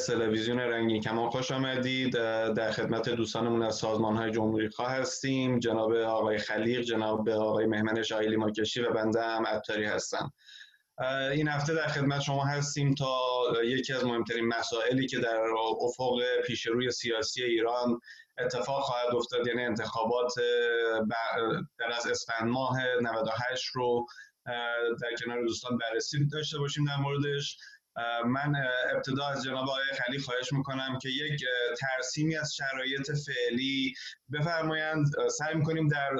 از تلویزیون رنگین کمان خوش آمدید. در خدمت دوستانمون از سازمان های جمهوری خواه هستیم. جناب آقای خلیق جناب آقای مهمن شایلی ماکشی و بنده هم عطاری هستم این هفته در خدمت شما هستیم تا یکی از مهمترین مسائلی که در افق پیش روی سیاسی ایران اتفاق خواهد افتاد یعنی انتخابات در از اسفند ماه 98 رو در کنار دوستان بررسی داشته باشیم در موردش. من ابتدا از جناب آقای خلی خواهش می‌کنم که یک ترسیمی از شرایط فعلی بفرمایند. سعی می‌کنیم در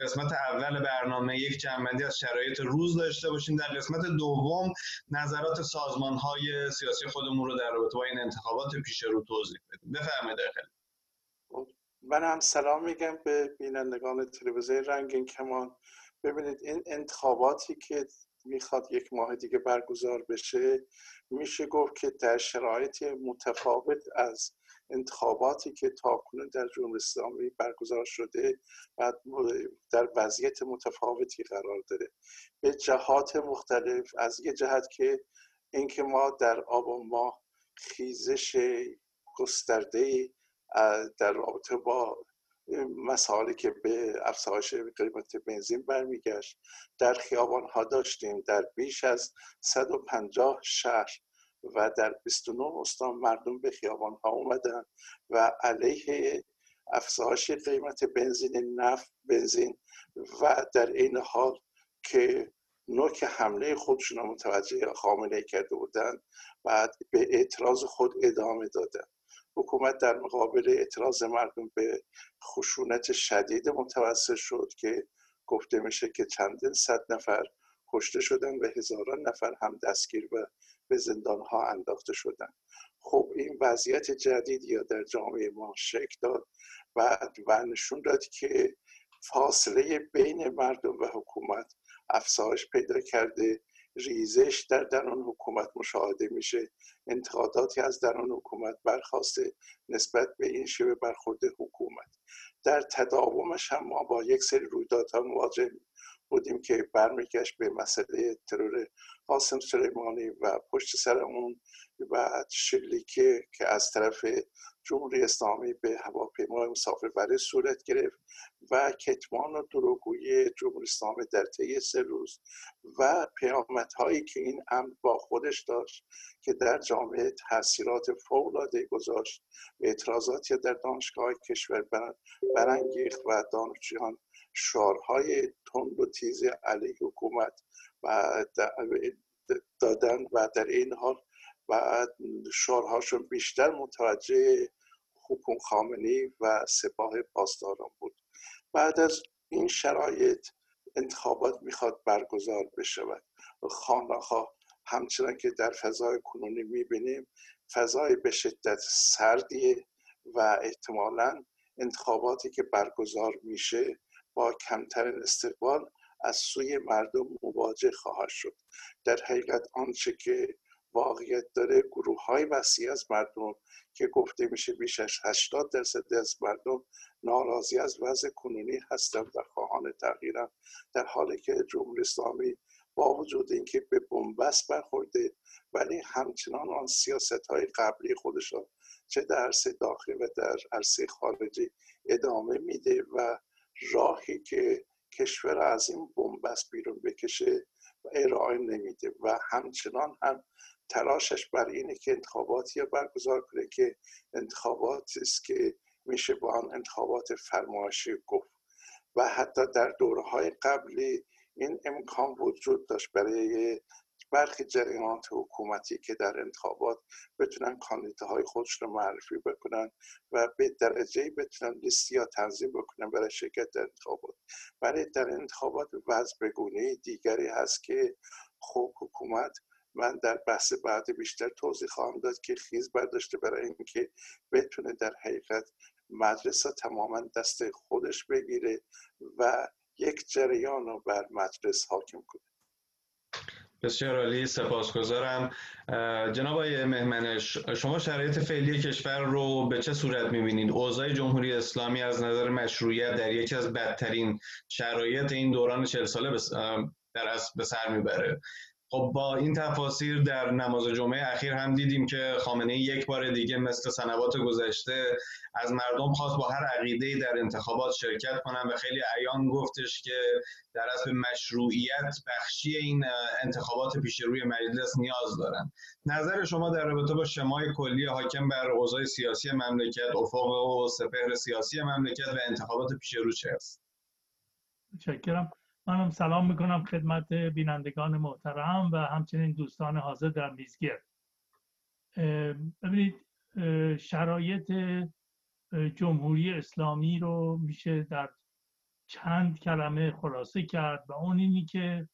قسمت اول برنامه یک جنبندی از شرایط روز داشته باشیم. در قسمت دوم نظرات سازمان های سیاسی خودمون رو در رابطه با این انتخابات پیش رو توضیح بدیم. بفرمایید خیلی من هم سلام میگم به بینندگان تلویزیون رنگین کمان. ببینید این انتخاباتی که می‌خواد یک ماه دیگه برگزار بشه میشه گفت که در شرایط متفاوت از انتخاباتی که تاکنون در جمهوری اسلامی برگزار شده و در وضعیت متفاوتی قرار داره. به جهات مختلف از یه جهت که اینکه ما در آب ماه خیزش گسترده در رابطه با مسائلی که به افزایش قیمت بنزین برمیگشت. در خیابان ها داشتیم در بیش از 150 شهر و در 29 استان مردم به خیابان ها اومدن و علیه افزایش قیمت بنزین نفت بنزین و در این حال که نوک حمله خودشون متوجه خامنه کرده بودند بعد به اعتراض خود ادامه دادن. حکومت در مقابل اعتراض مردم به خشونت شدید متوسط شد که گفته میشه که چندین صد نفر کشته شدن و هزاران نفر هم دستگیر و به زندان ها انداخته شدن. خب این وضعیت جدید یا در جامعه ما شکل داد و, و نشون داد که فاصله بین مردم و حکومت افزایش پیدا کرده ریزش در درون حکومت مشاهده میشه. انتقاداتی از درون حکومت برخواسته نسبت به این شیوه برخورد حکومت. در تداومش هم ما با یک سری رویدادها مواجه بودیم که برمیگشت به مسئله ترور قاسم سلیمانی و پشت سر اون و شلیکه که از طرف جمهوری اسلامی به هواپیمای مسافربری صورت گرفت و کتمان و دروگویی جمهوری اسلامی در طی سه روز و پیامدهایی که این امر با خودش داشت که در جامعه تاثیرات فوقالعاده گذاشت اعتراضاتی در دانشگاه کشور برانگیخت و دانشجویان شعارهای تند و تیز علیه حکومت و دادن و در این حال و شعارهاشون بیشتر متوجه حکوم خامنی و سپاه پاسداران بود. بعد از این شرایط انتخابات می‌خواد برگزار بشود. خانخواه همچنان که در فضای کنونی می‌بینیم فضای به شدت سردیه و احتمالا انتخاباتی که برگزار میشه با کمترین استقبال از سوی مردم مواجه خواهد شد. در حقیقت آنچه که واقعیت داره گروه های وسیع از مردم که گفته میشه بیش از 80 درصد از مردم ناراضی از وضع کنونی هستند و خواهان تغییرند در حالی که جمهوری اسلامی با وجود اینکه به بنبست برخورده ولی همچنان آن سیاست های قبلی خودش را چه در عرصه داخلی و در عرصه خارجی ادامه میده و راهی که کشور از این بنبست بیرون بکشه و ارائه نمیده. و همچنان هم تلاشش بر اینه که انتخاباتی برگزار کنه که انتخاباتی است که میشه با آن انتخابات فرمایشی گفت. و حتی در دوره های قبلی این امکان وجود داشت برای برخی جریانات حکومتی که در انتخابات بتونن کاندیداهای خودش رو معرفی بکنن و به درجه بتونن لیستی یا تنظیم بکنن برای شرکت در انتخابات. برای در انتخابات وضع بگونه دیگری هست که خوب حکومت من در بحث بعد بیشتر توضیح خواهم داد که خیز برداشته برای اینکه بتونه در حقیقت مدرسه تماما دست خودش بگیره و یک جریان رو بر مدرس حاکم کنه. بسیار عالی سپاسگزارم. جناب آقای مهمنش شما شرایط فعلی کشور رو به چه صورت می‌بینید؟ اوضاع جمهوری اسلامی از نظر مشروعیت در یکی از بدترین شرایط این دوران چهل ساله در به سر می‌بره. خب با این تفاصیل در نماز جمعه اخیر هم دیدیم که خامنه یک بار دیگه مثل سنوات گذشته از مردم خواست با هر عقیده در انتخابات شرکت کنن و خیلی عیان گفتش که در اصل مشروعیت بخشی این انتخابات پیش روی مجلس نیاز دارن. نظر شما در رابطه با شمای کلی حاکم بر اوضاع سیاسی مملکت افق و سپهر سیاسی مملکت و انتخابات پیش رو چه است؟ متشکرم. منم سلام می‌کنم خدمت بینندگان محترم و همچنین دوستان حاضر در میزگرد ببینید شرایط جمهوری اسلامی رو میشه در چند کلمه خلاصه کرد و اون اینی که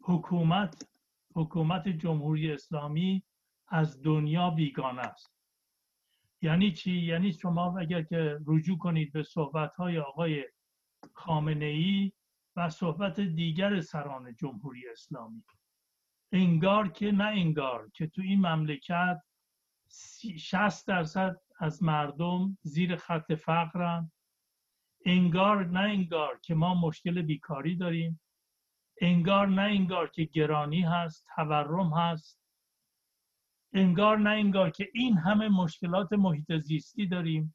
حکومت حکومت جمهوری اسلامی از دنیا بیگانه است یعنی چی؟ یعنی شما اگر که رجوع کنید به صحبت های آقای خامنه ای و صحبت دیگر سران جمهوری اسلامی. انگار که نه انگار که تو این مملکت 60 درصد از مردم زیر خط فقرن. انگار نه انگار که ما مشکل بیکاری داریم. انگار نه انگار که گرانی هست تورم هست. انگار نه انگار که این همه مشکلات محیط زیستی داریم.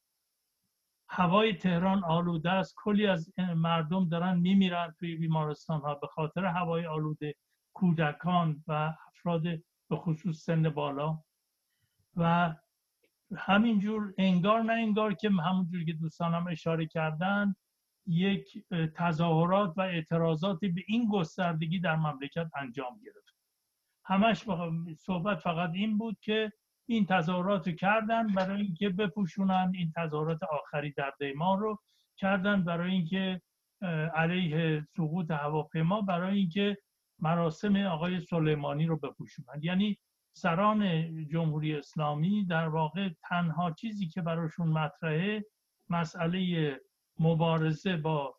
هوای تهران آلوده است. کلی از مردم دارن میمیرن توی بیمارستان ها به خاطر هوای آلوده کودکان و افراد به خصوص سن بالا. و همینجور انگار نه انگار که همونجور که دوستانم اشاره کردن یک تظاهرات و اعتراضات به این گستردگی در مملکت انجام گرفت. همش صحبت فقط این بود که این تظاهرات رو کردن برای اینکه بپوشونن این تظاهرات آخری در دیمان رو کردن برای اینکه علیه سقوط هواپیما برای اینکه مراسم آقای سلیمانی رو بپوشونن. یعنی سران جمهوری اسلامی در واقع تنها چیزی که براشون مطرحه مسئله مبارزه با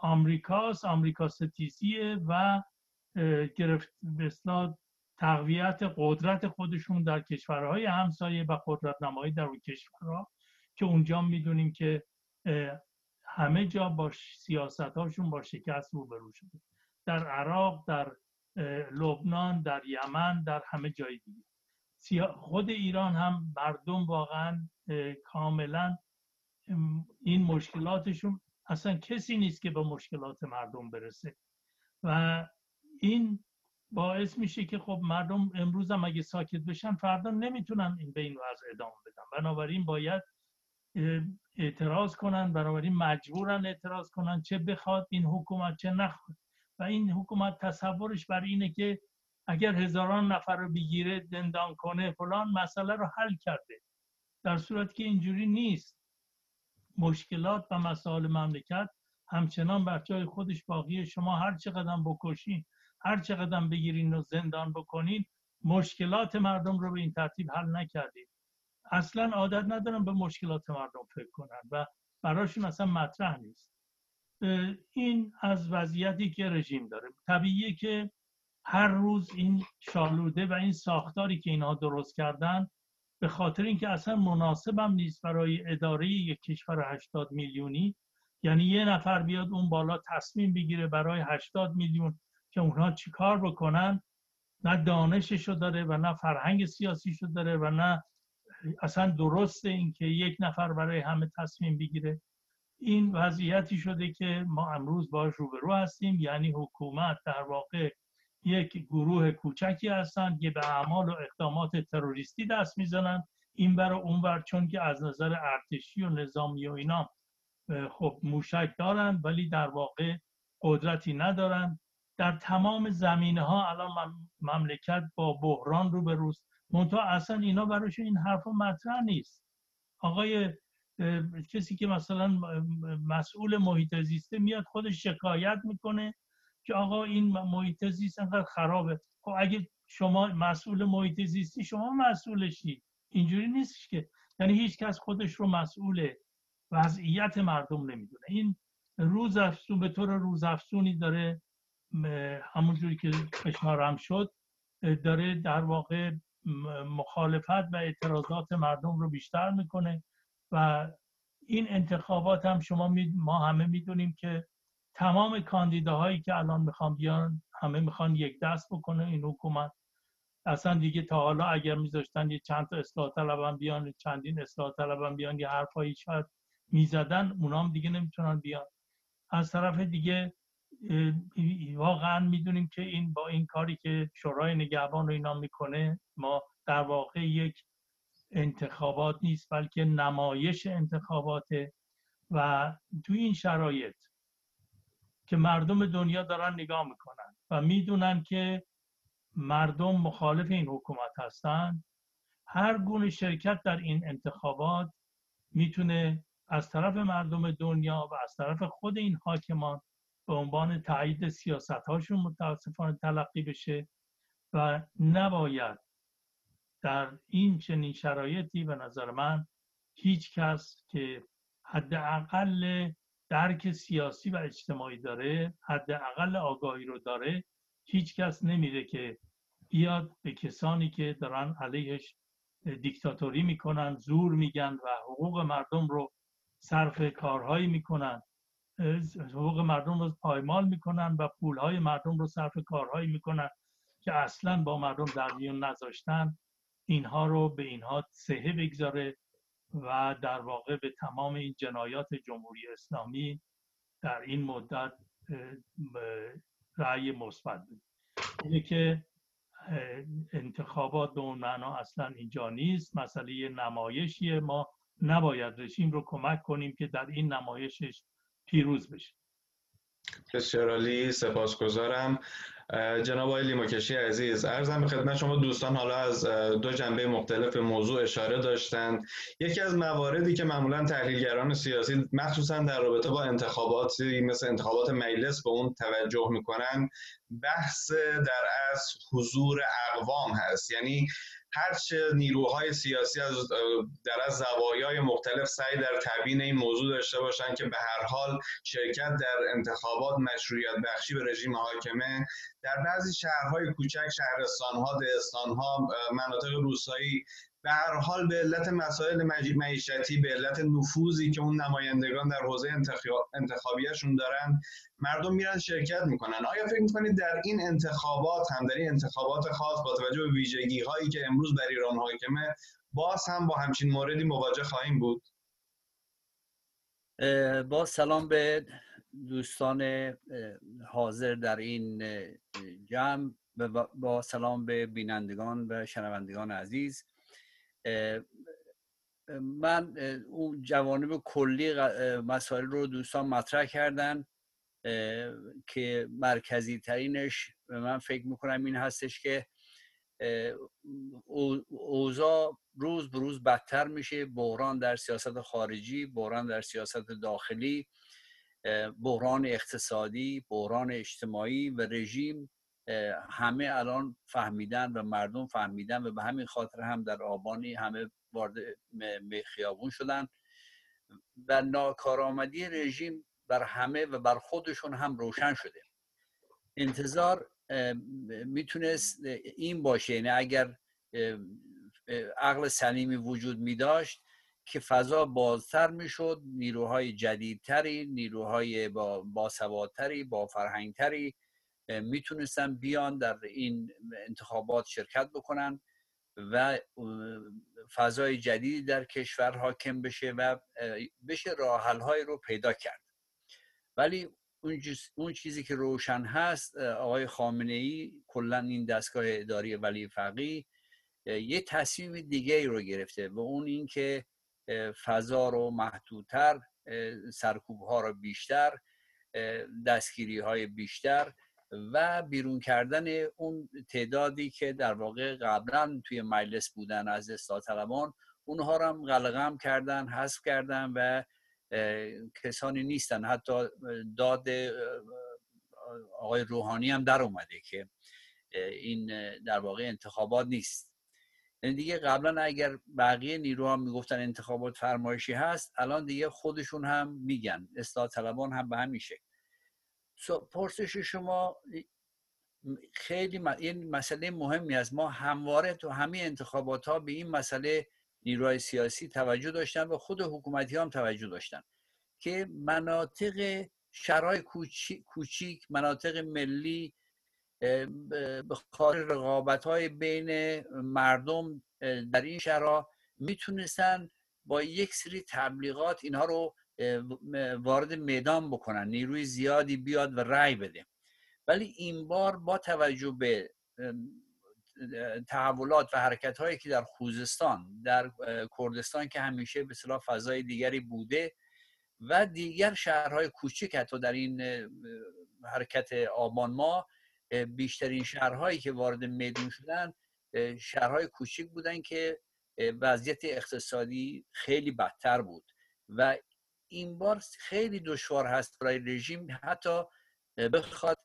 آمریکاست آمریکا ستیزیه و گرفت تقویت قدرت خودشون در کشورهای همسایه و قدرت نمایی در اون کشورها که اونجا می‌دونیم که همه جا با سیاست هاشون با شکست روبرو شده. در عراق در لبنان در یمن در همه جای دیگه. خود ایران هم مردم واقعا کاملا این مشکلاتشون اصلا کسی نیست که به مشکلات مردم برسه. و این باعث میشه که خب مردم امروز هم اگه ساکت بشن فردا نمی‌تونن این به این وضع ادامه بدن. بنابراین باید اعتراض کنن بنابراین مجبورن اعتراض کنن چه بخواد این حکومت چه نخواد. و این حکومت تصورش بر اینه که اگر هزاران نفر رو بگیره زندان کنه فلان مسئله رو حل کرده. در صورت که اینجوری نیست. مشکلات و مسائل مملکت همچنان بر جای خودش باقیه شما هر چقدر بکشین هر چقدر بگیرین و زندان بکنین مشکلات مردم رو به این ترتیب حل نکردید اصلا عادت ندارن به مشکلات مردم فکر کنن و براشون اصلا مطرح نیست. این از وضعیتی که رژیم داره. طبیعیه که هر روز این شالوده و این ساختاری که اینها درست کردن به خاطر اینکه اصلا مناسبم نیست برای اداره یک کشور 80 میلیونی یعنی یه نفر بیاد اون بالا تصمیم بگیره برای 80 میلیون که اونها چیکار بکنن؟ نه دانششو داره و نه فرهنگ سیاسیشو داره و نه اصلا درسته اینکه یک نفر برای همه تصمیم بگیره. این وضعیتی شده که ما امروز باش روبرو هستیم. یعنی حکومت در واقع یک گروه کوچکی هستند که به اعمال و اقدامات تروریستی دست می‌زنن. این برای اون بر چون که از نظر ارتشی و نظامی و اینا خب موشک دارن ولی در واقع قدرتی ندارن. در تمام زمینه ها الان مملکت با بحران رو به روز منتها اصلا اینا براش این حرفا مطرح نیست. آقای کسی که مثلا مسئول محیط زیسته میاد خودش شکایت می‌کنه که آقا این محیط زیست انقدر خرابه. خب اگه شما مسئول محیط زیستی شما مسئولشی. اینجوری نیستش که. یعنی هیچ کس خودش رو مسئول وضعیت مردم نمی‌دونه. این روز افسون به طور روز افسونی داره همونجوری که اشارم شد داره در واقع مخالفت و اعتراضات مردم رو بیشتر می‌کنه و این انتخابات هم شما ما همه می‌دونیم که تمام کاندیداهایی که الان می‌خوام بیان همه می‌خوان یک دست بکنه این حکومت. اصلا دیگه تا حالا اگر میذاشتن یه چند تا اصلاح طلبان بیان چندین اصلاح طلبان بیان یه حرفایی شاید می‌زدن اونام دیگه نمی‌تونن بیان. از طرف دیگه واقعا می‌دونیم که این با این کاری که شورای نگهبان رو اینا می‌کنه ما در واقع یک انتخابات نیست بلکه نمایش انتخاباته و تو این شرایط که مردم دنیا دارن نگاه می‌کنن و می‌دونن که مردم مخالف این حکومت هستن. هر گونه شرکت در این انتخابات می‌تونه از طرف مردم دنیا و از طرف خود این حاکمان به عنوان تایید سیاست هاشون متاسفانه تلقی بشه و نباید در این چنین شرایطی به نظر من هیچ کس که حداقل درک سیاسی و اجتماعی داره حداقل آگاهی رو داره هیچ کس نمیره که بیاد به کسانی که دارن علیهش دیکتاتوری می‌کنن زور میگن و حقوق مردم رو صرف کارهایی می‌کنن. حقوق مردم رو پایمال می‌کنن و پولهای مردم رو صرف کارهایی می‌کنن که اصلا با مردم در میون نذاشتن. اینها رو به اینها سهه بگذاره و در واقع به تمام این جنایات جمهوری اسلامی در این مدت رأی مثبت اینه که انتخابات به اون معنا اصلا اینجا نیست. مسئله نمایشیه. ما نباید رژیم رو کمک کنیم که در این نمایشش پیروز بشه. بسیار عالی سپاسگزارم. جناب آقای لیموکشی عزیز ارزم به خدمت شما دوستان حالا از دو جنبه مختلف موضوع اشاره داشتند یکی از مواردی که معمولا تحلیلگران سیاسی مخصوصا در رابطه با انتخاباتی مثل انتخابات مجلس به اون توجه می‌کنن بحث در از حضور اقوام هست. یعنی هرچه نیروهای سیاسی از در از زوایای مختلف سعی در تبیین این موضوع داشته باشند که به هر حال شرکت در انتخابات مشروعیت بخشی به رژیم حاکمه. در بعضی شهرهای کوچک شهرستانها دهستانها مناطق روستایی به هر حال به علت مسائل معیشتی به علت نفوذی که اون نمایندگان در حوزه انتخابیشون دارن مردم میرن شرکت می‌کنن. آیا فکر می‌کنید در این انتخابات هم در این انتخابات خاص با توجه به ویژگی هایی که امروز بر ایران حاکمه باز هم با همچین موردی مواجه خواهیم بود؟ با سلام به دوستان حاضر در این جمع با سلام به بینندگان و شنوندگان عزیز. من اون جوانب کلی مسائل رو دوستان مطرح کردن که مرکزی ترینش من فکر می‌کنم این هستش که اوضاع روز به روز بدتر میشه بحران در سیاست خارجی بحران در سیاست داخلی بحران اقتصادی بحران اجتماعی و رژیم همه الان فهمیدن و مردم فهمیدن و به همین خاطر هم در آبانی همه وارد خیابون شدن و ناکارآمدی رژیم بر همه و بر خودشون هم روشن شده. انتظار می‌تونست این باشه یعنی اگر عقل سلیمی وجود می داشت که فضا بازتر می‌شد نیروهای جدیدتری نیروهای با باسوادتری با فرهنگتری می‌تونستن بیان در این انتخابات شرکت بکنن و فضای جدیدی در کشور حاکم بشه و بشه راحل های رو پیدا کرد. ولی اون چیزی که روشن هست آقای خامنه ای کلا این دستگاه اداری ولی فقی یه تصمیم دیگه رو گرفته و اون این که فضا رو محدودتر سرکوب ها رو بیشتر دستگیری های بیشتر و بیرون کردن اون تعدادی که در واقع قبلا توی مجلس بودن از اصلاح طلبان اونها رو هم غلغم کردن حذف کردن و کسانی نیستن. حتی داد آقای روحانی هم در اومده که این در واقع انتخابات نیست. یعنی دیگه قبلا اگر بقیه نیروها می‌گفتن انتخابات فرمایشی هست الان دیگه خودشون هم میگن. اصلاح طلبان هم به همین شکل. پرسش شما خیلی این مسئله مهمی است. ما همواره تو همه انتخابات ها به این مسئله نیروهای سیاسی توجه داشتن و خود حکومتی هم توجه داشتن که مناطق شرای کوچیک مناطق ملی به خاطر رقابت های بین مردم در این شرا می‌تونستن با یک سری تبلیغات اینها رو وارد میدان بکنن نیروی زیادی بیاد و رأی بده. ولی این بار با توجه به تحولات و حرکت هایی که در خوزستان در کردستان که همیشه به صلاح فضای دیگری بوده و دیگر شهرهای کوچک حتی در این حرکت آبان ما بیشترین شهرهایی که وارد میدون شدن شهرهای کوچک بودن که وضعیت اقتصادی خیلی بدتر بود. و این بار خیلی دشوار هست برای رژیم. حتی بخواد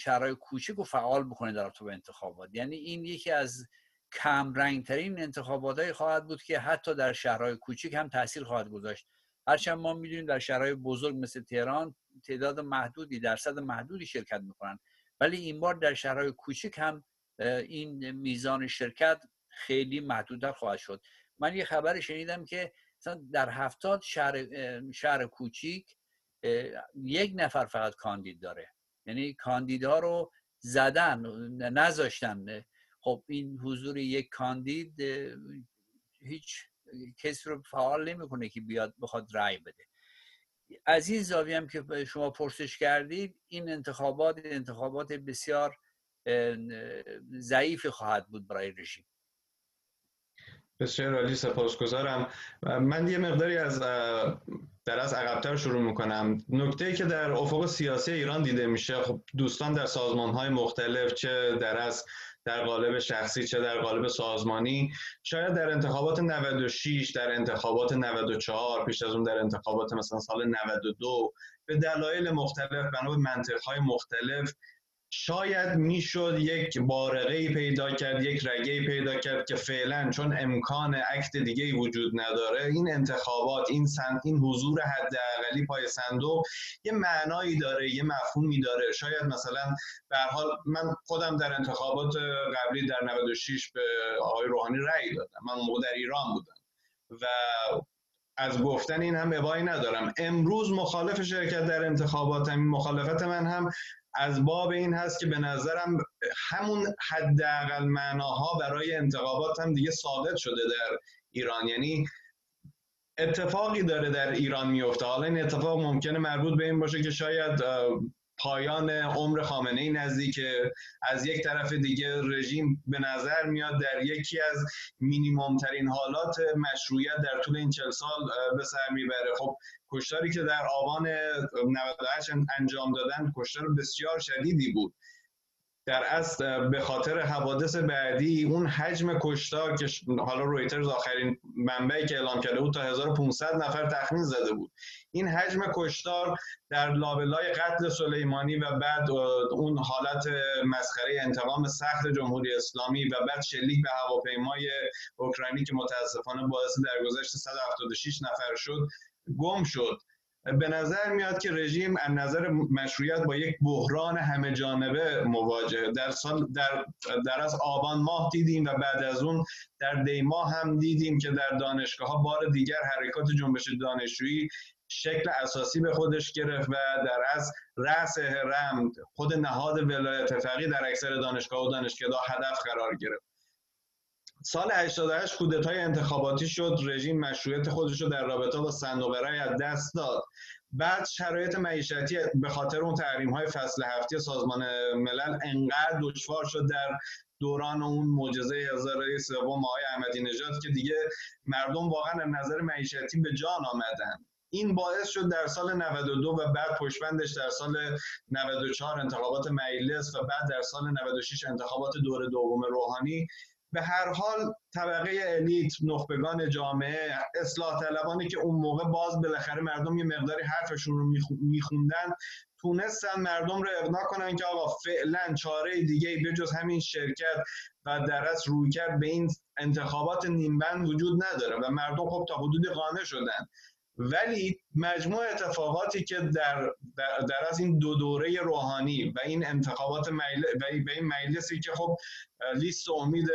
شهرهای کوچک و فعال بکنه در رابطه انتخابات. یعنی این یکی از کم ترین انتخابات خواهد بود که حتی در شهرهای کوچک هم تاثیر خواهد گذاشت. هرچند ما می‌دونیم در شهرهای بزرگ مثل تهران تعداد محدودی درصد محدودی شرکت می‌کنن. ولی این بار در شهرهای کوچک هم این میزان شرکت خیلی محدودتر خواهد شد. من یه خبر شنیدم که در هفتاد شهر, شهر کوچیک یک نفر فقط کاندید داره. یعنی کاندیدها رو زدن نذاشتن. خب این حضور یک کاندید هیچ کسی رو فعال نمی‌کنه که بیاد بخواد رأی بده. از این زاویه هم که شما پرسش کردید این انتخابات انتخابات بسیار ضعیفی خواهد بود برای رژیم. بسیار عالی سپاسگزارم. من یه مقداری از در از عقبتر شروع می‌کنم. نکته که در افق سیاسی ایران دیده میشه خب دوستان در سازمان های مختلف چه در از در قالب شخصی چه در قالب سازمانی شاید در انتخابات 96 در انتخابات 94 پیش از اون در انتخابات مثلا سال 92 به دلایل مختلف بنا به منطقهای مختلف شاید می‌شد یک بارقه پیدا کرد یک رگه پیدا کرد که فعلا چون امکان عکت دیگه وجود نداره این انتخابات این سن، این حضور حداقلی پای صندوق یه معنایی داره یه مفهومی داره. شاید مثلا به حال من خودم در انتخابات قبلی در 96 به آقای روحانی رأی دادم. من موقع در ایران بودم و از گفتن این هم ابایی ندارم. امروز مخالف شرکت در انتخابات این مخالفت من هم از باب این هست که به نظرم همون حداقل معناها برای انتخابات هم دیگه ثابت شده در ایران. یعنی اتفاقی داره در ایران میفته. حالا این اتفاق ممکنه مربوط به این باشه که شاید پایان عمر خامنه ای نزدیک از یک طرف دیگه رژیم به نظر میاد در یکی از مینیموم ترین حالات مشروعیت در طول این چل سال به سر می‌بره. خب کشتاری که در آبان 98 انجام دادن کشتار بسیار شدیدی بود. در اصل به خاطر حوادث بعدی اون حجم کشتار که حالا رویترز آخرین منبعی که اعلام کرده بود تا 1500 نفر تخمین زده بود. این حجم کشتار در لابلای قتل سلیمانی و بعد اون حالت مسخره انتقام سخت جمهوری اسلامی و بعد شلیک به هواپیمای اوکراینی که متاسفانه باعث درگذشت 176 نفر شد گم شد. به نظر میاد که رژیم از نظر مشروعیت با یک بحران همه جانبه مواجه. در سال در, در از آبان ماه دیدیم و بعد از اون در دی ماه هم دیدیم که در دانشگاه ها بار دیگر حرکات جنبش دانشجویی شکل اساسی به خودش گرفت و در از رأس هرم خود نهاد ولایت فقیه در اکثر دانشگاه و دانشگاه هدف قرار گرفت. سال 88 کودتای انتخاباتی شد رژیم مشروعیت خودش رو در رابطه با صندوق رای از دست داد. بعد شرایط معیشتی به خاطر اون تحریم های فصل هفتی سازمان ملل انقدر دشوار شد در دوران اون معجزه هزاره سوم آقای احمدی نژاد که دیگه مردم واقعا از نظر معیشتی به جان آمدن. این باعث شد در سال 92 و بعد پشبندش در سال 94 انتخابات مجلس و بعد در سال 96 انتخابات دور دوم روحانی به هر حال طبقه الیت نخبگان جامعه اصلاح طلبانی که اون موقع باز بالاخره مردم یه مقداری حرفشون رو میخوندن تونستن مردم رو اقناع کنن که آقا فعلا چاره دیگه به جز همین شرکت و در از روی کرد به این انتخابات نیمبند وجود نداره و مردم خب تا حدود قانع شدن. ولی مجموع اتفاقاتی که در, در, از این دو دوره روحانی و این انتخابات مجل... و این مجلسی که خب لیست امید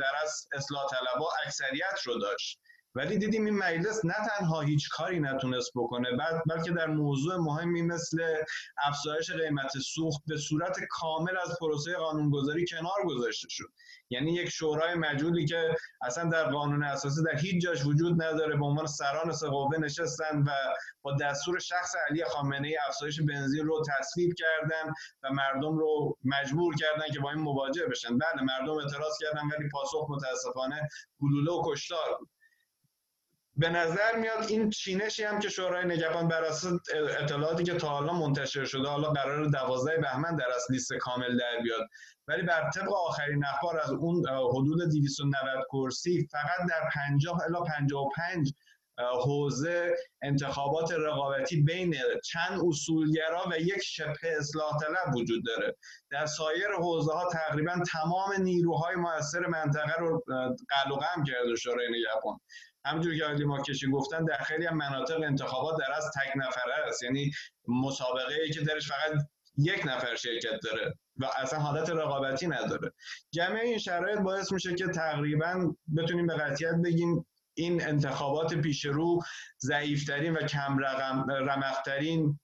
در از اصلاح طلبا اکثریت رو داشت. ولی دیدیم این مجلس نه تنها هیچ کاری نتونست بکنه بلکه در موضوع مهمی مثل افزایش قیمت سوخت به صورت کامل از پروسه قانونگذاری کنار گذاشته شد. یعنی یک شورای مجهولی که اصلا در قانون اساسی در هیچ جاش وجود نداره به عنوان سران سه نشستن و با دستور شخص علی خامنه ای افزایش بنزین رو تصویب کردن و مردم رو مجبور کردن که با این مواجه بشن. بله مردم اعتراض کردن ولی پاسخ متاسفانه گلوله و کشتار بود. به نظر میاد این چینشی هم که شورای نگهبان بر اساس اطلاعاتی که تا حالا منتشر شده حالا قرار 12 بهمن در اصل لیست کامل در بیاد. ولی بر طبق آخرین اخبار از اون حدود 290 کرسی فقط در 50 الی 55 حوزه انتخابات رقابتی بین چند اصولگرا و یک شبه اصلاح طلب وجود داره. در سایر حوزه ها تقریبا تمام نیروهای موثر منطقه رو قلقم کرده شورای نگهبان. همونجور که آقای ماکشی گفتن در خیلی هم مناطق انتخابات در از تک نفره است. یعنی مسابقه ای که درش فقط یک نفر شرکت داره و اصلا حالت رقابتی نداره. جمعه این شرایط باعث میشه که تقریبا بتونیم به قطعیت بگیم این انتخابات پیش رو ضعیفترین و کم رقم رمخترین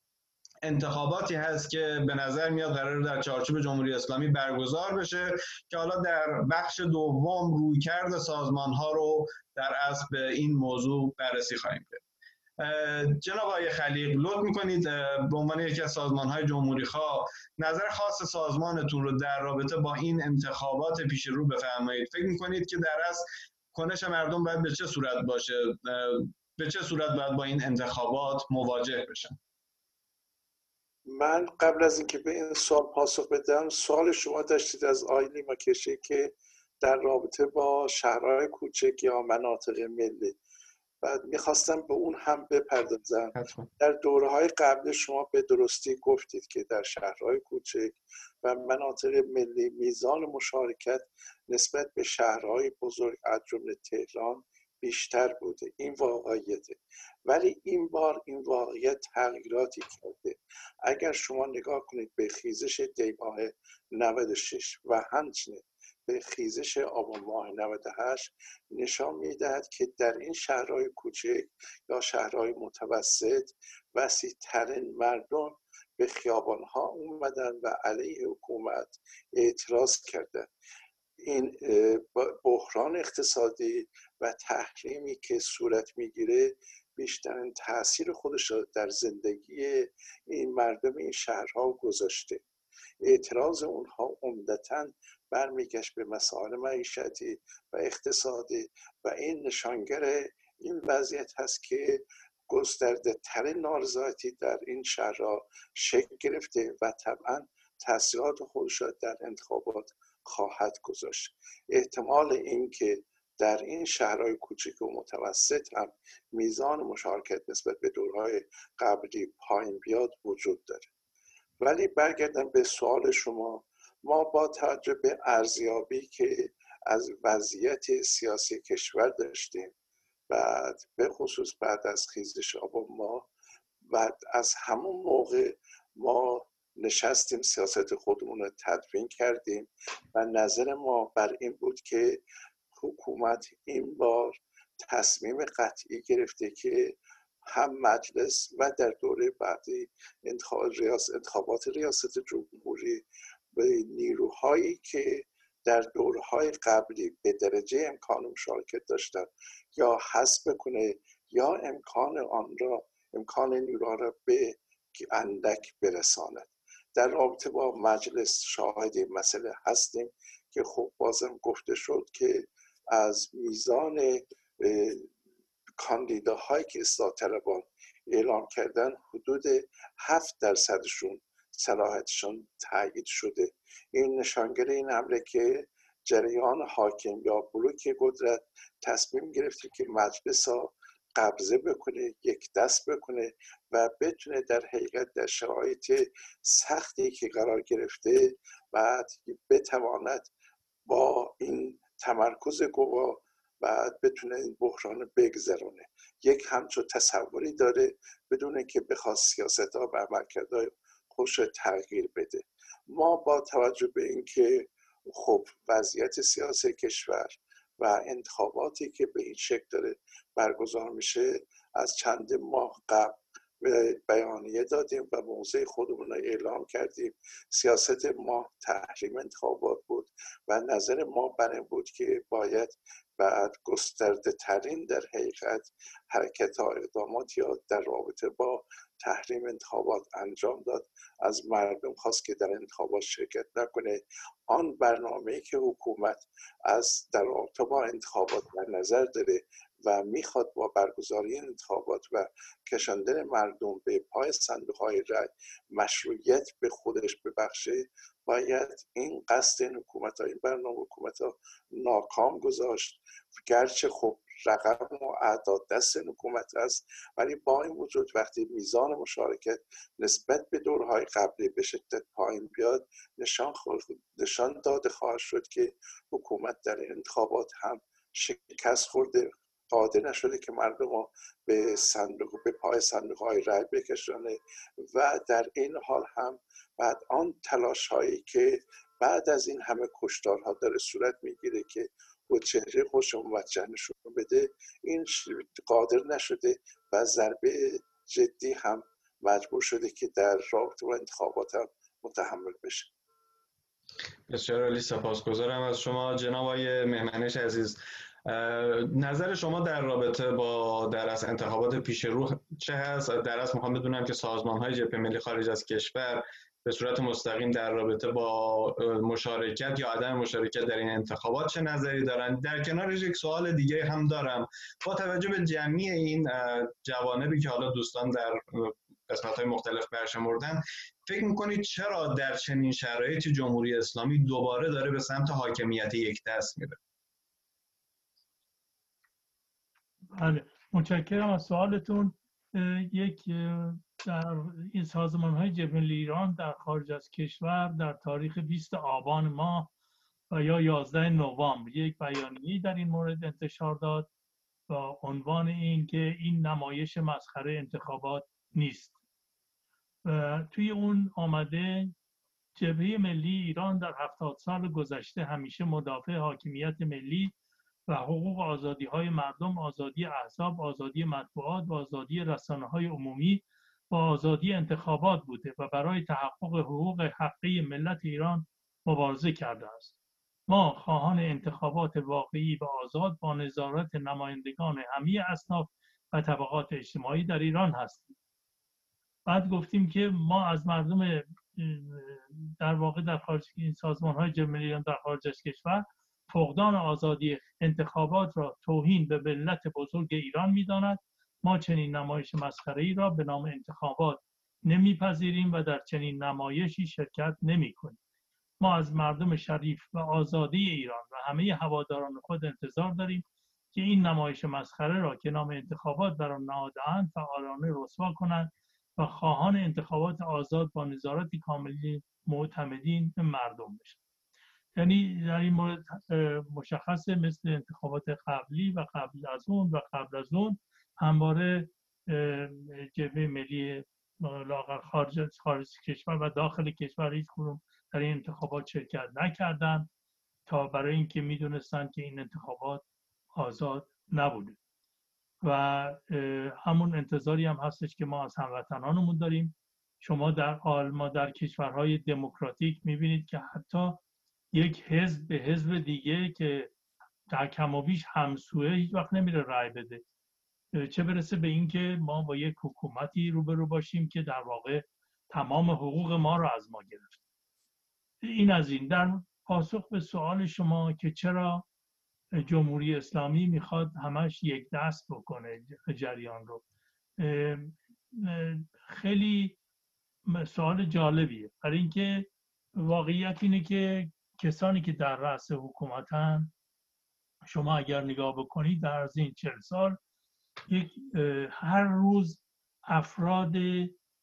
انتخاباتی هست که به نظر میاد قرار در چارچوب جمهوری اسلامی برگزار بشه که حالا در بخش دوم روی کرد سازمان ها رو در اصل به این موضوع بررسی خواهیم کرد. جناب آقای خلیق لطف می‌کنید به عنوان یکی از سازمان های جمهوری خواه نظر خاص سازمانتون رو در رابطه با این انتخابات پیش رو بفرمایید. فکر می‌کنید که در اصل کنش مردم باید به چه صورت باشه؟ به چه صورت باید با این انتخابات مواجه بشن؟ من قبل از اینکه به این سوال پاسخ بدم سوال شما داشتید از آیلی ماکشه که در رابطه با شهرهای کوچک یا مناطق ملی. بعد می‌خواستم به اون هم بپردازم. در دوره های قبل شما به درستی گفتید که در شهرهای کوچک و مناطق ملی میزان مشارکت نسبت به شهرهای بزرگ از جمله تهران بیشتر بوده. این واقعیته. ولی این بار این واقعیت تغییراتی کرده. اگر شما نگاه کنید به خیزش دیماه 96 و همچنین خیزش آبان ماه 98 نشان می‌دهد که در این شهرهای کوچک یا شهرهای متوسط وسیع ترین مردم به خیابان ها اومدن و علیه حکومت اعتراض کردن. این بحران اقتصادی و تحریمی که صورت می‌گیره بیشترین تاثیر خودش را در زندگی این مردم این شهرها گذاشته. اعتراض اونها عمدتا برمیگشت به مسائل معیشتی و اقتصادی و این نشانگر این وضعیت هست که گسترده ترین نارضایتی در این شهرها شکل گرفته و طبعا تاثیرات خودش را در انتخابات خواهد گذاشت. احتمال اینکه در این شهرهای کوچک و متوسط هم میزان مشارکت نسبت به دورهای قبلی پایین بیاد وجود داره. ولی برگردم به سوال شما. ما با توجه به ارزیابی که از وضعیت سیاسی کشور داشتیم بعد به خصوص بعد از خیزش آب ما بعد از همون موقع ما نشستیم سیاست خودمون رو تدوین کردیم و نظر ما بر این بود که حکومت این بار تصمیم قطعی گرفته که هم مجلس و در دوره بعدی انتخابات ریاست جمهوری نیروهایی که در دورهای قبلی به درجه امکان مشارکت داشتن یا حذف کنه یا امکان آن را امکان نیروها را به اندک برساند. در رابطه با مجلس شاهد مسئله هستیم که خب بازم گفته شد که از میزان کاندیداهایی که اصلاح طلبان اعلام کردن حدود هفت درصدشون صلاحیتشون تایید شده. این نشانگر این حمله که جریان حاکم یا بلوک قدرت تصمیم گرفته که مجلس ها قبضه بکنه یک دست بکنه و بتونه در حقیقت در شرایط سختی که قرار گرفته بعد بتواند با این تمرکز قوا بعد بتونه این بحران بگذرونه. یک همچون تصوری داره بدون که بخواد سیاست ها و عملکردهای خوش تغییر بده. ما با توجه به اینکه خب وضعیت سیاسی کشور و انتخاباتی که به این شکل داره برگزار میشه از چند ماه قبل بیانیه دادیم و موضع خودمون رو اعلام کردیم. سیاست ما تحریم انتخابات بود و نظر ما بر این بود که باید بعد گسترده ترین در حقیقت حرکت ها اقدامات یا در رابطه با تحریم انتخابات انجام داد. از مردم خواست که در انتخابات شرکت نکنه. آن برنامه که حکومت از در با انتخابات در نظر داره و می‌خواد با برگزاری انتخابات و کشاندن مردم به پای صندوق های رای مشروعیت به خودش ببخشه باید این قصد این حکومت ها این برنامه حکومت ها ناکام گذاشت. گرچه خب رقم و اعداد دست حکومت است. ولی با این وجود وقتی میزان مشارکت نسبت به دورهای قبلی به شدت پایین بیاد نشان, نشان داده خواهد شد که حکومت در انتخابات هم شکست خورده. قادر نشده که مردم به صندوق به پای صندوق های رای بکشانه و در این حال هم بعد آن تلاش هایی که بعد از این همه کشتارها داره صورت می‌گیره که با چهره خوش نشون بده. این قادر نشده و ضربه جدی هم مجبور شده که در رابطه با انتخابات هم متحمل بشه. بسیار عالی. سپاسگزارم از شما جناب آقای مهمنش عزیز. نظر شما در رابطه با در از انتخابات پیش رو چه هست؟ در از می‌خوام بدونم که سازمان های جبهه ملی خارج از کشور به صورت مستقیم در رابطه با مشارکت یا عدم مشارکت در این انتخابات چه نظری دارند در کنارش یک سوال دیگه هم دارم. با توجه به جمعی این جوانبی که حالا دوستان در قسمت های مختلف برشمردن فکر می‌کنید چرا در چنین شرایطی جمهوری اسلامی دوباره داره به سمت حاکمیت یک دست میره؟ بله متشکرم از سوالتون. یک در این سازمان های جبهه ایران در خارج از کشور در تاریخ 20 آبان ماه و یا 11 نوامبر یک بیانیه در این مورد انتشار داد با عنوان این که این نمایش مسخره انتخابات نیست. و توی اون آمده جبهه ملی ایران در هفتاد سال گذشته همیشه مدافع حاکمیت ملی و حقوق آزادی های مردم آزادی احزاب آزادی مطبوعات و آزادی رسانه های عمومی و آزادی انتخابات بوده و برای تحقق حقوق حقی ملت ایران مبارزه کرده است. ما خواهان انتخابات واقعی و آزاد با نظارت نمایندگان همه اصناف و طبقات اجتماعی در ایران هستیم. بعد گفتیم که ما از مردم در واقع در خارج این سازمان های جمعی در خارج از کشور فقدان آزادی انتخابات را توهین به ملت بزرگ ایران می‌داند. ما چنین نمایش مسخره ای را به نام انتخابات نمیپذیریم و در چنین نمایشی شرکت نمی کنیم. ما از مردم شریف و آزادی ایران و همه هواداران خود انتظار داریم که این نمایش مسخره را که نام انتخابات بر آن نهادهاند فعالانه رسوا کنند و خواهان انتخابات آزاد با نظارت کاملی معتمدین مردم بشند یعنی در این مورد مشخصه مثل انتخابات قبلی و قبل از اون و قبل از اون همواره جبهه ملی لاغر خارج خارج کشور و داخل کشور هیچ کنون در این انتخابات شرکت نکردن تا برای اینکه می‌دونستن که این انتخابات آزاد نبوده. و همون انتظاری هم هستش که ما از هموطنانمون داریم. شما در آلما در کشورهای دموکراتیک می‌بینید که حتی یک حزب به حزب دیگه که در کم و بیش همسوه هیچ وقت نمیره رای بده. چه برسه به اینکه ما با یک حکومتی روبرو باشیم که در واقع تمام حقوق ما رو از ما گرفت. این از این. در پاسخ به سوال شما که چرا جمهوری اسلامی می‌خواد همش یک دست بکنه جریان رو. خیلی سوال جالبیه. برای اینکه واقعیت اینه که کسانی که در رأس حکومتن شما اگر نگاه بکنید در از این چل سال یک هر روز افراد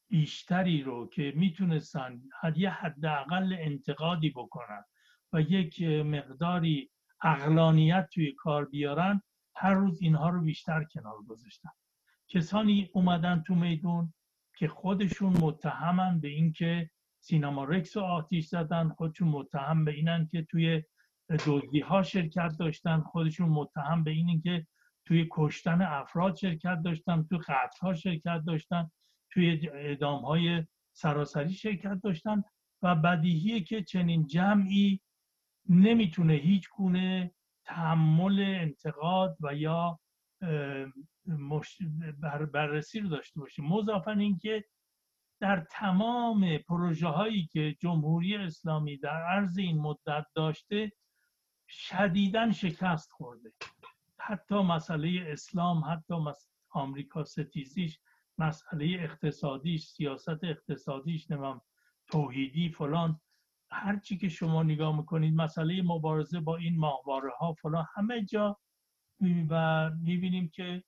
بیشتری رو که می‌تونستن یه حداقل انتقادی بکنن و یک مقداری اقلانیت توی کار بیارن هر روز اینها رو بیشتر کنار گذاشتن. کسانی اومدن تو میدون که خودشون متهمن به اینکه سینما رکس رو آتیش زدن خودشون متهم به اینن که توی دزدی ها شرکت داشتن خودشون متهم به اینی که توی کشتن افراد شرکت داشتن توی قتل ها شرکت داشتن توی اعدام های سراسری شرکت داشتن و بدیهیه که چنین جمعی نمی‌تونه هیچ گونه تحمل انتقاد و یا بررسی رو داشته باشه. مضافن اینکه در تمام پروژه هایی که جمهوری اسلامی در عرض این مدت داشته شدیدا شکست خورده. حتی مسئله اسلام حتی آمریکا ستیزیش مسئله اقتصادیش سیاست اقتصادیش نمیم توحیدی فلان هرچی که شما نگاه می‌کنید مسئله مبارزه با این ماهواره ها فلان همه جا و می‌بینیم که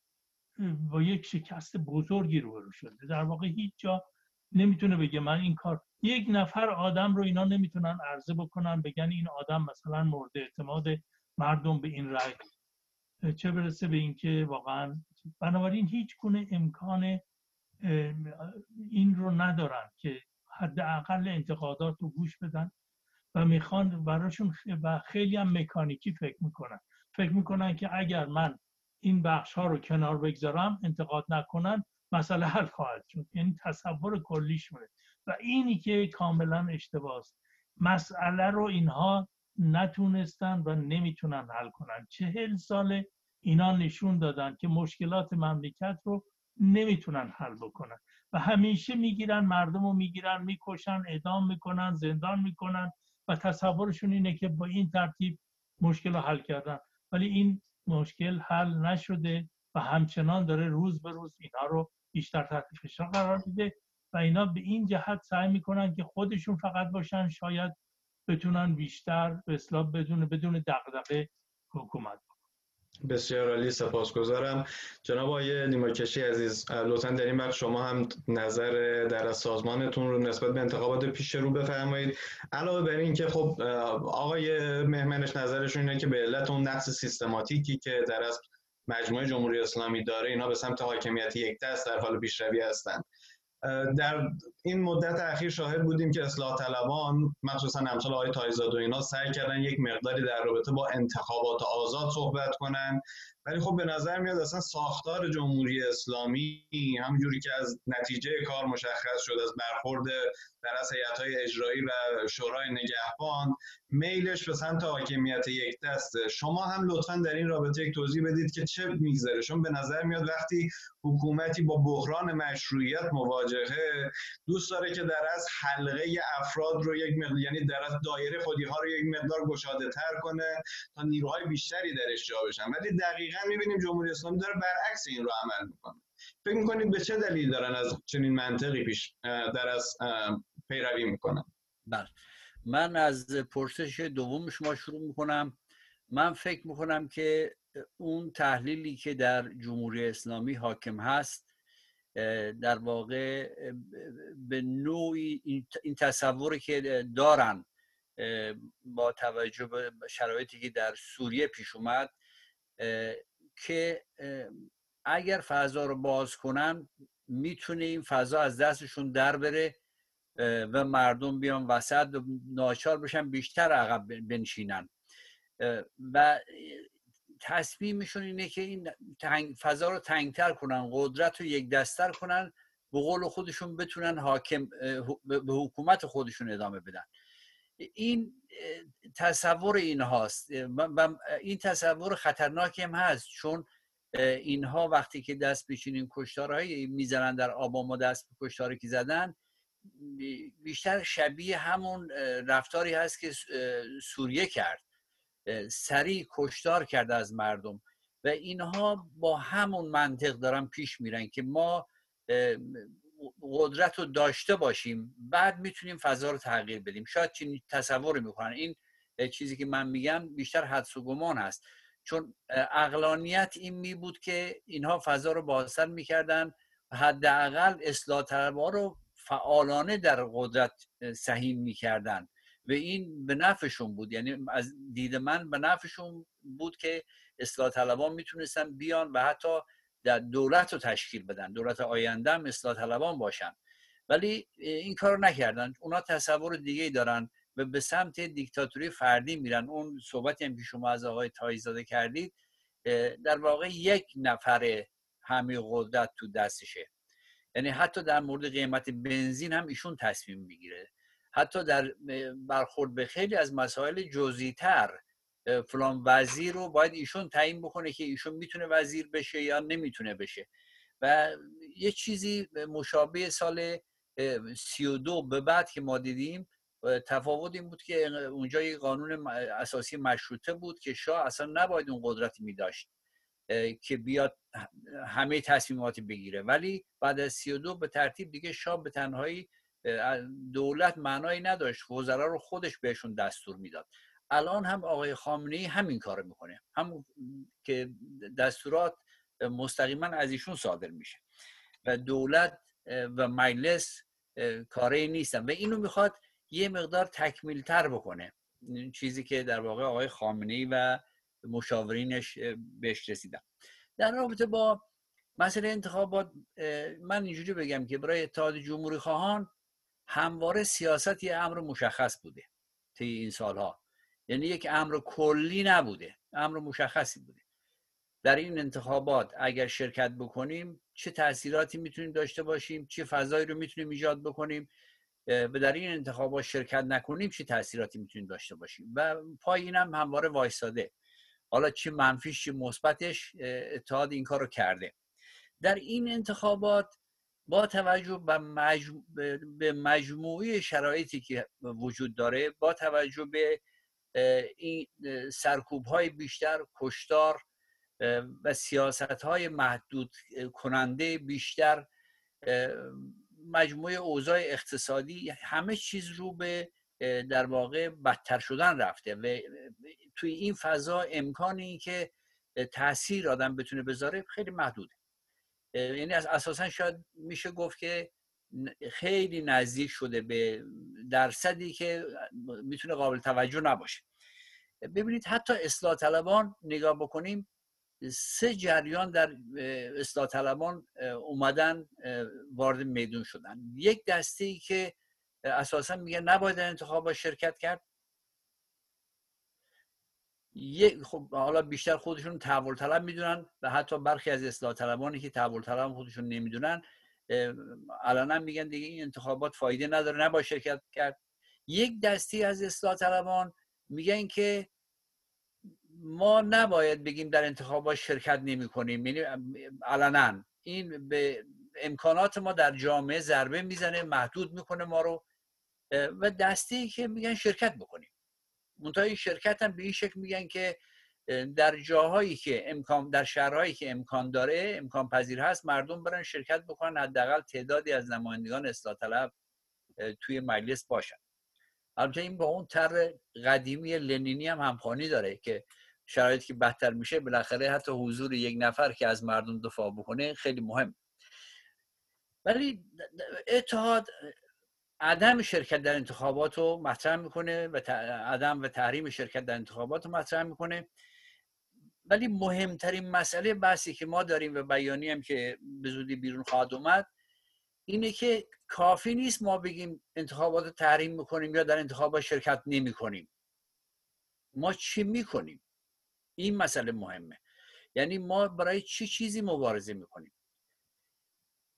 با یک شکست بزرگی روبرو شده. در واقع هیچ جا نمی‌تونه بگه من این کار یک نفر آدم رو اینا نمی‌تونن عرضه بکنن بگن این آدم مثلا مورد اعتماد مردم به این رأی چه برسه به اینکه واقعا بنابراین هیچ گونه امکان این رو ندارن که حداقل انتقادات رو گوش بدن و می‌خوان براشون و خیلی هم مکانیکی فکر می‌کنن. فکر می‌کنن که اگر من این بخش ها رو کنار بگذارم انتقاد نکنن مسئله حل خواهد شد. یعنی تصور کلیشونه و اینی که کاملا اشتباه مسئله رو اینها نتونستن و نمی‌تونن حل کنن. چهل سال اینا نشون دادن که مشکلات مملکت رو نمی‌تونن حل بکنن. و همیشه می‌گیرن مردم رو می‌گیرن می‌کشن اعدام می‌کنن زندان می‌کنن و تصورشون اینه که با این ترتیب مشکل رو حل کردن. ولی این مشکل حل نشده و همچنان داره روز به روز اینها رو بیشتر تحت فشار قرار میده و اینا به این جهت سعی می‌کنن که خودشون فقط باشن. شاید بتونن بیشتر به اصلاح بدون بدون دغدغه حکومت بسیار عالی سپاسگزارم. جناب آقای نیماکشی عزیز لطفا در این وقت شما هم نظر در از سازمانتون رو نسبت به انتخابات پیش رو بفرمایید. علاوه بر این که خب آقای مهمنش نظرشون اینه که به علت اون نقص سیستماتیکی که در از مجموعه جمهوری اسلامی داره اینا به سمت حاکمیت یک دست در حال پیشروی هستند در این مدت اخیر شاهد بودیم که اصلاح طلبان مخصوصا امثال آقای تایزاد و اینا سعی کردن یک مقداری در رابطه با انتخابات آزاد صحبت کنن. ولی خب به نظر میاد اصلا ساختار جمهوری اسلامی همونجوری که از نتیجه کار مشخص شد از برخورد در از های اجرایی و شورای نگهبان میلش به سمت حاکمیت یک دسته. شما هم لطفا در این رابطه یک توضیح بدید که چه میگذره. چون به نظر میاد وقتی حکومتی با بحران مشروعیت مواجهه دوست داره که در از حلقه افراد رو یک مقدار یعنی در از دایره خودی ها رو یک مقدار گشاده تر کنه تا نیروهای بیشتری درش جا بشن. ولی دقیقا می‌بینیم جمهوری اسلامی داره برعکس این رو عمل می‌کنه. فکر می‌کنید به چه دلیل دارن از چنین منطقی پیش در از پیروی می‌کنن؟ بله. من از پرسش دوم شما شروع می‌کنم. من فکر می‌کنم که اون تحلیلی که در جمهوری اسلامی حاکم هست در واقع به نوعی این تصوری که دارن با توجه به شرایطی که در سوریه پیش اومد که اگر فضا رو باز کنن می‌تونه این فضا از دستشون در بره و مردم بیان وسط ناچار بشن بیشتر عقب بنشینن. و تصمیمشون اینه که این فضا رو تنگتر کنن قدرت رو یک دستر کنن به قول خودشون بتونن حاکم به حکومت خودشون ادامه بدن. این تصور این هاست این تصور خطرناکی هم هست چون اینها وقتی که دست بچینین کشتارهایی می‌زنن در آباما دست به کشتاری که زدن بیشتر شبیه همون رفتاری هست که سوریه کرد. سریع کشتار کرده از مردم و اینها با همون منطق دارن پیش میرن که ما قدرت رو داشته باشیم بعد می‌تونیم فضا رو تغییر بدیم. شاید چنین تصور می‌کنن. این چیزی که من میگم بیشتر حدس و گمان هست. چون اقلانیت این می بود که اینها فضا رو بازتر می‌کردن حداقل اصلاح طلبها رو فعالانه در قدرت سهیم می‌کردن. و این به نفعشون بود. یعنی از دید من به نفعشون بود که اصلاح طلبان می‌تونستن بیان و حتی در دولت رو تشکیل بدن. دولت آینده هم اصلاح طلبان باشن. ولی این کار نکردن. اونا تصور دیگه دارن. و به سمت دیکتاتوری فردی میرن. اون صحبتی هم که شما از آقای تایزاده کردید در واقع یک نفر همه قدرت تو دستشه. یعنی حتی در مورد قیمت بنزین هم ایشون تصمیم می‌گیره. حتی در برخورد به خیلی از مسائل جزئی تر فلان وزیر رو باید ایشون تعیین بکنه که ایشون می‌تونه وزیر بشه یا نمی‌تونه بشه. و یه چیزی مشابه سال سی و دو به بعد که ما دیدیم تفاوت این بود که اونجا یک قانون اساسی مشروطه بود که شاه اصلا نباید اون قدرت می داشت که بیاد همه تصمیماتی بگیره. ولی بعد از سی و دو به ترتیب دیگه شاه به تنهایی دولت معنایی نداشت. وزرا رو خودش بهشون دستور می‌داد. الان هم آقای خامنه همین کار می‌کنه. همون که دستورات مستقیما از ایشون صادر میشه. و دولت و مجلس کاری نیستن. و اینو می‌خواد یه مقدار تکمیل تر بکنه. چیزی که در واقع آقای خامنه و مشاورینش بهش رسیدن. در رابطه با مسئله انتخابات من اینجوری بگم که برای اتحاد جمهوری خواهان همواره سیاست یه امر مشخص بوده طی این سالها. یعنی یک امر کلی نبوده امر مشخصی بوده. در این انتخابات اگر شرکت بکنیم چه تاثیراتی می‌تونیم داشته باشیم چه فضایی رو می‌تونیم ایجاد بکنیم و در این انتخابات شرکت نکنیم چه تاثیراتی می‌تونیم داشته باشیم؟ و پای اینم همواره وایستاده حالا چه منفیش چه مثبتش اتحاد این کار رو کرده. در این انتخابات با توجه به مجموعی شرایطی که وجود داره با توجه به این سرکوب های بیشتر کشتار و سیاست های محدود کننده بیشتر مجموعه اوضاع اقتصادی همه چیز رو به در واقع بدتر شدن رفته و توی این فضا امکانی که تاثیر آدم بتونه بذاره خیلی محدوده. یعنی از اساسا شاید میشه گفت که خیلی نزدیک شده به درصدی که می‌تونه قابل توجه نباشه. ببینید حتی اصلاح طلبان نگاه بکنیم سه جریان در اصلاح طلبان اومدن وارد میدون شدن. یک دسته ای که اساسا میگه نباید در انتخاب شرکت کرد یک خب حالا بیشتر خودشون تحول طلب می‌دونن و حتی برخی از اصلاح طلبانی که تحول طلب خودشون نمی‌دونن الان میگن دیگه این انتخابات فایده نداره نباید شرکت کرد. یک دستی از اصلاح طلبان میگن که ما نباید بگیم در انتخابات شرکت نمی کنیم یعنی علنا. این به امکانات ما در جامعه ضربه می‌زنه محدود می‌کنه ما رو و دستی که میگن شرکت بکنیم. منتها این شرکت هم به این شکل میگن که در جاهایی که امکان در شهرهایی که امکان داره امکان پذیر هست مردم برن شرکت بکنن حداقل تعدادی از نمایندگان اصلاح طلب توی مجلس باشن. البته این با اون طر قدیمی لنینی هم همخوانی داره که شرایطی که بدتر میشه بالاخره حتی حضور یک نفر که از مردم دفاع بکنه خیلی مهم. ولی اتحاد عدم شرکت در انتخابات رو مطرح می‌کنه و عدم و تحریم شرکت در انتخابات رو مطرح می‌کنه. ولی مهمترین مسئله بحثی که ما داریم و بیانی هم که به زودی بیرون خواهد اومد اینه که کافی نیست ما بگیم انتخابات رو تحریم می‌کنیم یا در انتخابات شرکت نمی کنیم ما چی می‌کنیم؟ این مسئله مهمه. یعنی ما برای چی چیزی مبارزه می‌کنیم؟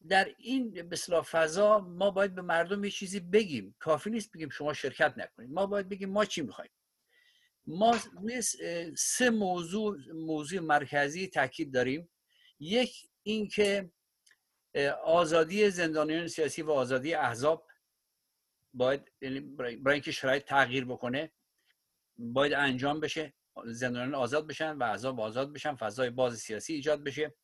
در این بسلا فضا ما باید به مردم یه چیزی بگیم. کافی نیست بگیم شما شرکت نکنید. ما باید بگیم ما چی می‌خوایم؟ ما سه موضوع موضوع مرکزی تاکید داریم. یک اینکه آزادی زندانیان سیاسی و آزادی احزاب باید یعنی برای اینکه شرایط تغییر بکنه باید انجام بشه. زندانیان آزاد بشن و احزاب آزاد بشن. فضای باز سیاسی ایجاد بشه.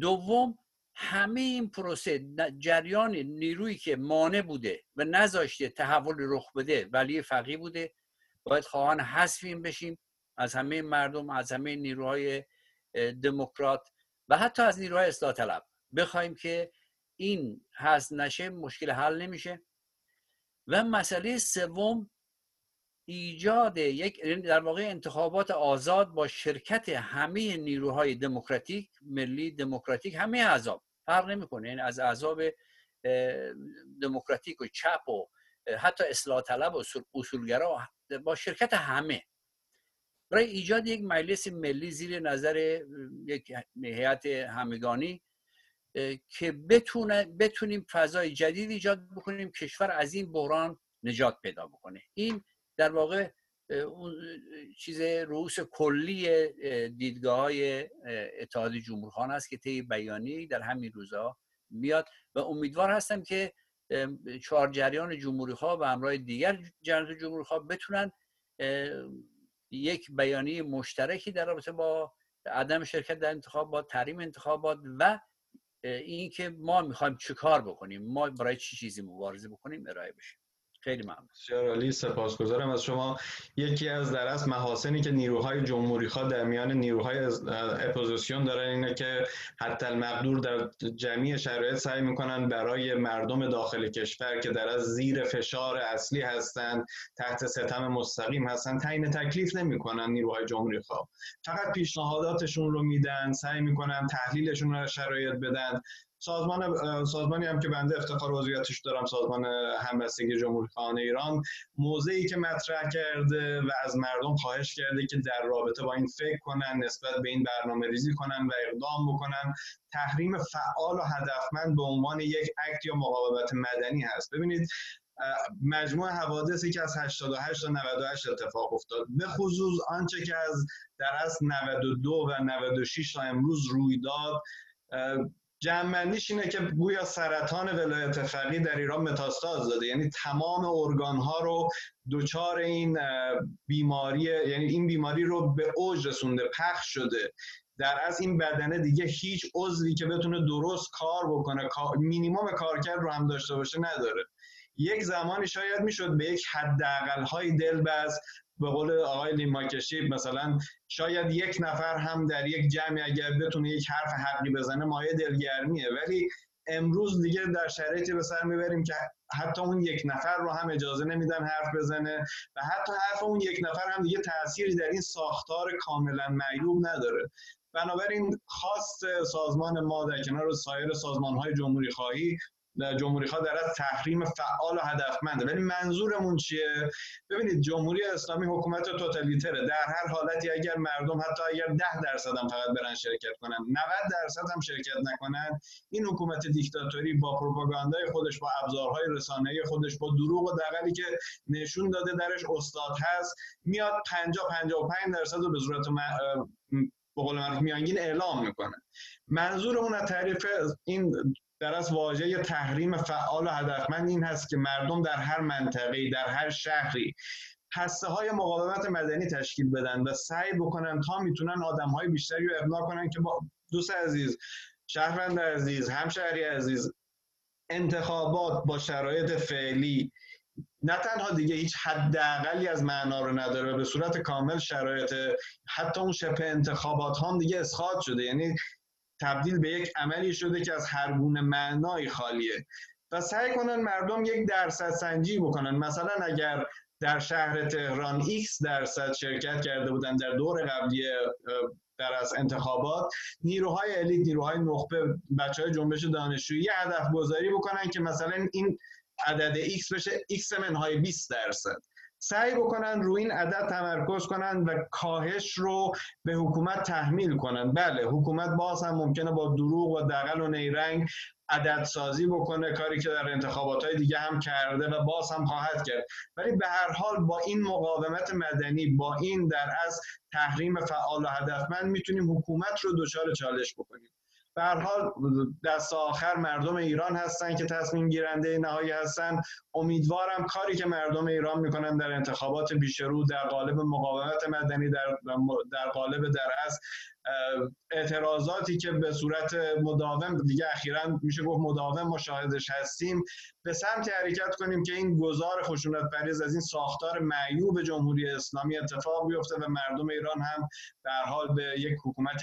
دوم همه این پروسه جریان نیرویی که مانع بوده و نذاشته تحول رخ بده ولی فقی بوده باید خواهان حذف بشیم از همه مردم از همه نیروهای دموکرات و حتی از نیروهای اصلاح طلب. بخوایم که این حذف نشه مشکل حل نمیشه. و مسئله سوم ایجاد یک یعنی در واقع انتخابات آزاد با شرکت همه نیروهای دموکراتیک ملی دموکراتیک همه احزاب فرق نمی‌کنه. یعنی از احزاب دموکراتیک و چپ و حتی اصلاح طلب و اصولگرا با شرکت همه. برای ایجاد یک مجلس ملی زیر نظر یک هیئت همگانی که بتونه بتونیم فضای جدید ایجاد بکنیم کشور از این بحران نجات پیدا بکنه. این در واقع اون چیز رؤوس کلی دیدگاه های اتحاد جمهورخانه است که طی بیانی در همین روزها میاد و امیدوار هستم که چهار جریان جمهوری خواه و همراه دیگر جریان جمهوری خواه بتونن یک بیانیه مشترکی در رابطه با عدم شرکت در انتخابات تحریم انتخابات و اینکه ما می‌خوایم چیکار بکنیم ما برای چی چیزی مبارزه بکنیم ارائه بشیم خیلی ممنون. بسیار عالی سپاسگزارم از شما. یکی از در محاسنی که نیروهای جمهوری خواه در میان نیروهای اپوزیسیون دارن اینه که حتی المقدور در جمیع شرایط سعی می‌کنن برای مردم داخل کشور که در از زیر فشار اصلی هستند تحت ستم مستقیم هستند تعیین تکلیف نمی‌کنن نیروهای جمهوری خواه. فقط پیشنهاداتشون رو میدن سعی می‌کنن تحلیلشون رو شرح بدن. سازمان سازمانی هم که بنده افتخار عضویتش دارم سازمان همبستگی جمهوری خواهان ایران. موضعی که مطرح کرده و از مردم خواهش کرده که در رابطه با این فکر کنن نسبت به این برنامه ریزی کنن و اقدام بکنن. تحریم فعال و هدفمند به عنوان یک اکت یا مقاومت مدنی هست. ببینید مجموع حوادثی که از 88 تا 98 اتفاق افتاد. به خصوص آنچه که از در از 92 و 96 تا امروز روی داد جمعنیش اینه که گویا سرطان ولایت فقیه در ایران متاستاز داده. یعنی تمام ارگان ها رو دچار این بیماری یعنی این بیماری رو به اوج رسونده پخش شده. در از این بدنه دیگه هیچ عضوی که بتونه درست کار بکنه مینیمم کارکرد رو هم داشته باشه نداره. یک زمانی شاید می‌شد به یک حداقل های دل بس به قول آقای لیماکشی مثلا شاید یک نفر هم در یک جمعی اگر بتونه یک حرف حقی بزنه مایه دلگرمیه. ولی امروز دیگه در شرایطی به سر می‌بریم که حتی اون یک نفر رو هم اجازه نمیدن حرف بزنه و حتی حرف اون یک نفر هم دیگه تأثیری در این ساختار کاملا معیوب نداره. بنابراین خواست سازمان ما در کنار سایر سازمان های جمهوری خواهی جمهوری خواه در از تحریم فعال و هدفمنده. ولی منظورمون چیه؟ ببینید جمهوری اسلامی حکومت توتالیتره. در هر حالتی اگر مردم حتی اگر 10 درصد هم فقط برن شرکت کنن 90 درصد هم شرکت نکنن این حکومت دیکتاتوری با پروپاگاندای خودش با ابزارهای رسانه‌ای خودش با دروغ و دغلی که نشون داده درش استاد هست میاد 50 55 درصد رو به صورت به قول معروف میانگین اعلام می‌کنه. منظور اون از تعریف این در از واژه تحریم فعال و هدفمند این هست که مردم در هر منطقه در هر شهری هسته های مقاومت مدنی تشکیل بدن و سعی بکنن تا می‌تونن آدم های بیشتری رو اقناع کنن که با دوست عزیز شهروند عزیز همشهری عزیز انتخابات با شرایط فعلی نه تنها دیگه هیچ حداقلی از معنا رو نداره و به صورت کامل شرایط حتی اون شبه انتخابات هم دیگه اسخاط شده. یعنی تبدیل به یک عملی شده که از هر گونه معنای خالیه. و سعی کنن مردم یک درصد سنجی بکنن. مثلا اگر در شهر تهران X درصد شرکت کرده بودن در دور قبلی در از انتخابات نیروهای الیت نیروهای نخبه بچه های جنبش دانشجویی هدف گذاری بکنن که مثلا این عدد X بشه X منهای 20 درصد. سعی بکنن روی این عدد تمرکز کنن و کاهش رو به حکومت تحمیل کنن. بله حکومت باز هم ممکنه با دروغ و دقل و نیرنگ عدد سازی بکنه کاری که در انتخابات های دیگه هم کرده و باز هم خواهد کرد. ولی به هر حال با این مقاومت مدنی با این در از تحریم فعال و هدفمند می‌تونیم حکومت رو دچار چالش بکنیم. به حال دست آخر مردم ایران هستن که تصمیم گیرنده نهایی هستن. امیدوارم کاری که مردم ایران می‌کنن در انتخابات پیشرو در قالب مقاومت مدنی در در قالب در از اعتراضاتی که به صورت مداوم دیگه اخیرا میشه گفت مداوم مشاهدش هستیم. به سمت حرکت کنیم که این گذار خشونت پریز از این ساختار معیوب جمهوری اسلامی اتفاق بیفته و مردم ایران هم در حال به یک حکومت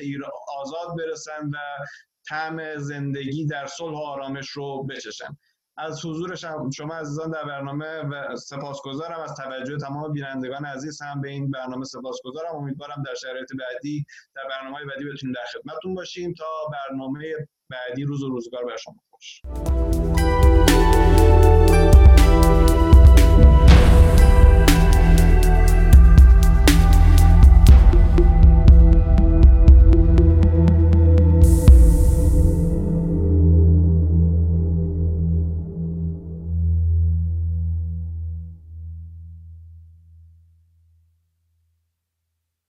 آزاد برسن و طعم زندگی در صلح و آرامش رو بچشن. از حضور شما عزیزان در برنامه و سپاسگزارم. از توجه تمام بینندگان عزیز هم به این برنامه سپاسگزارم. امیدوارم در شرایط بعدی در برنامه بعدی بتونیم در خدمتتون باشیم. تا برنامه بعدی روز و روزگار بر شما خوش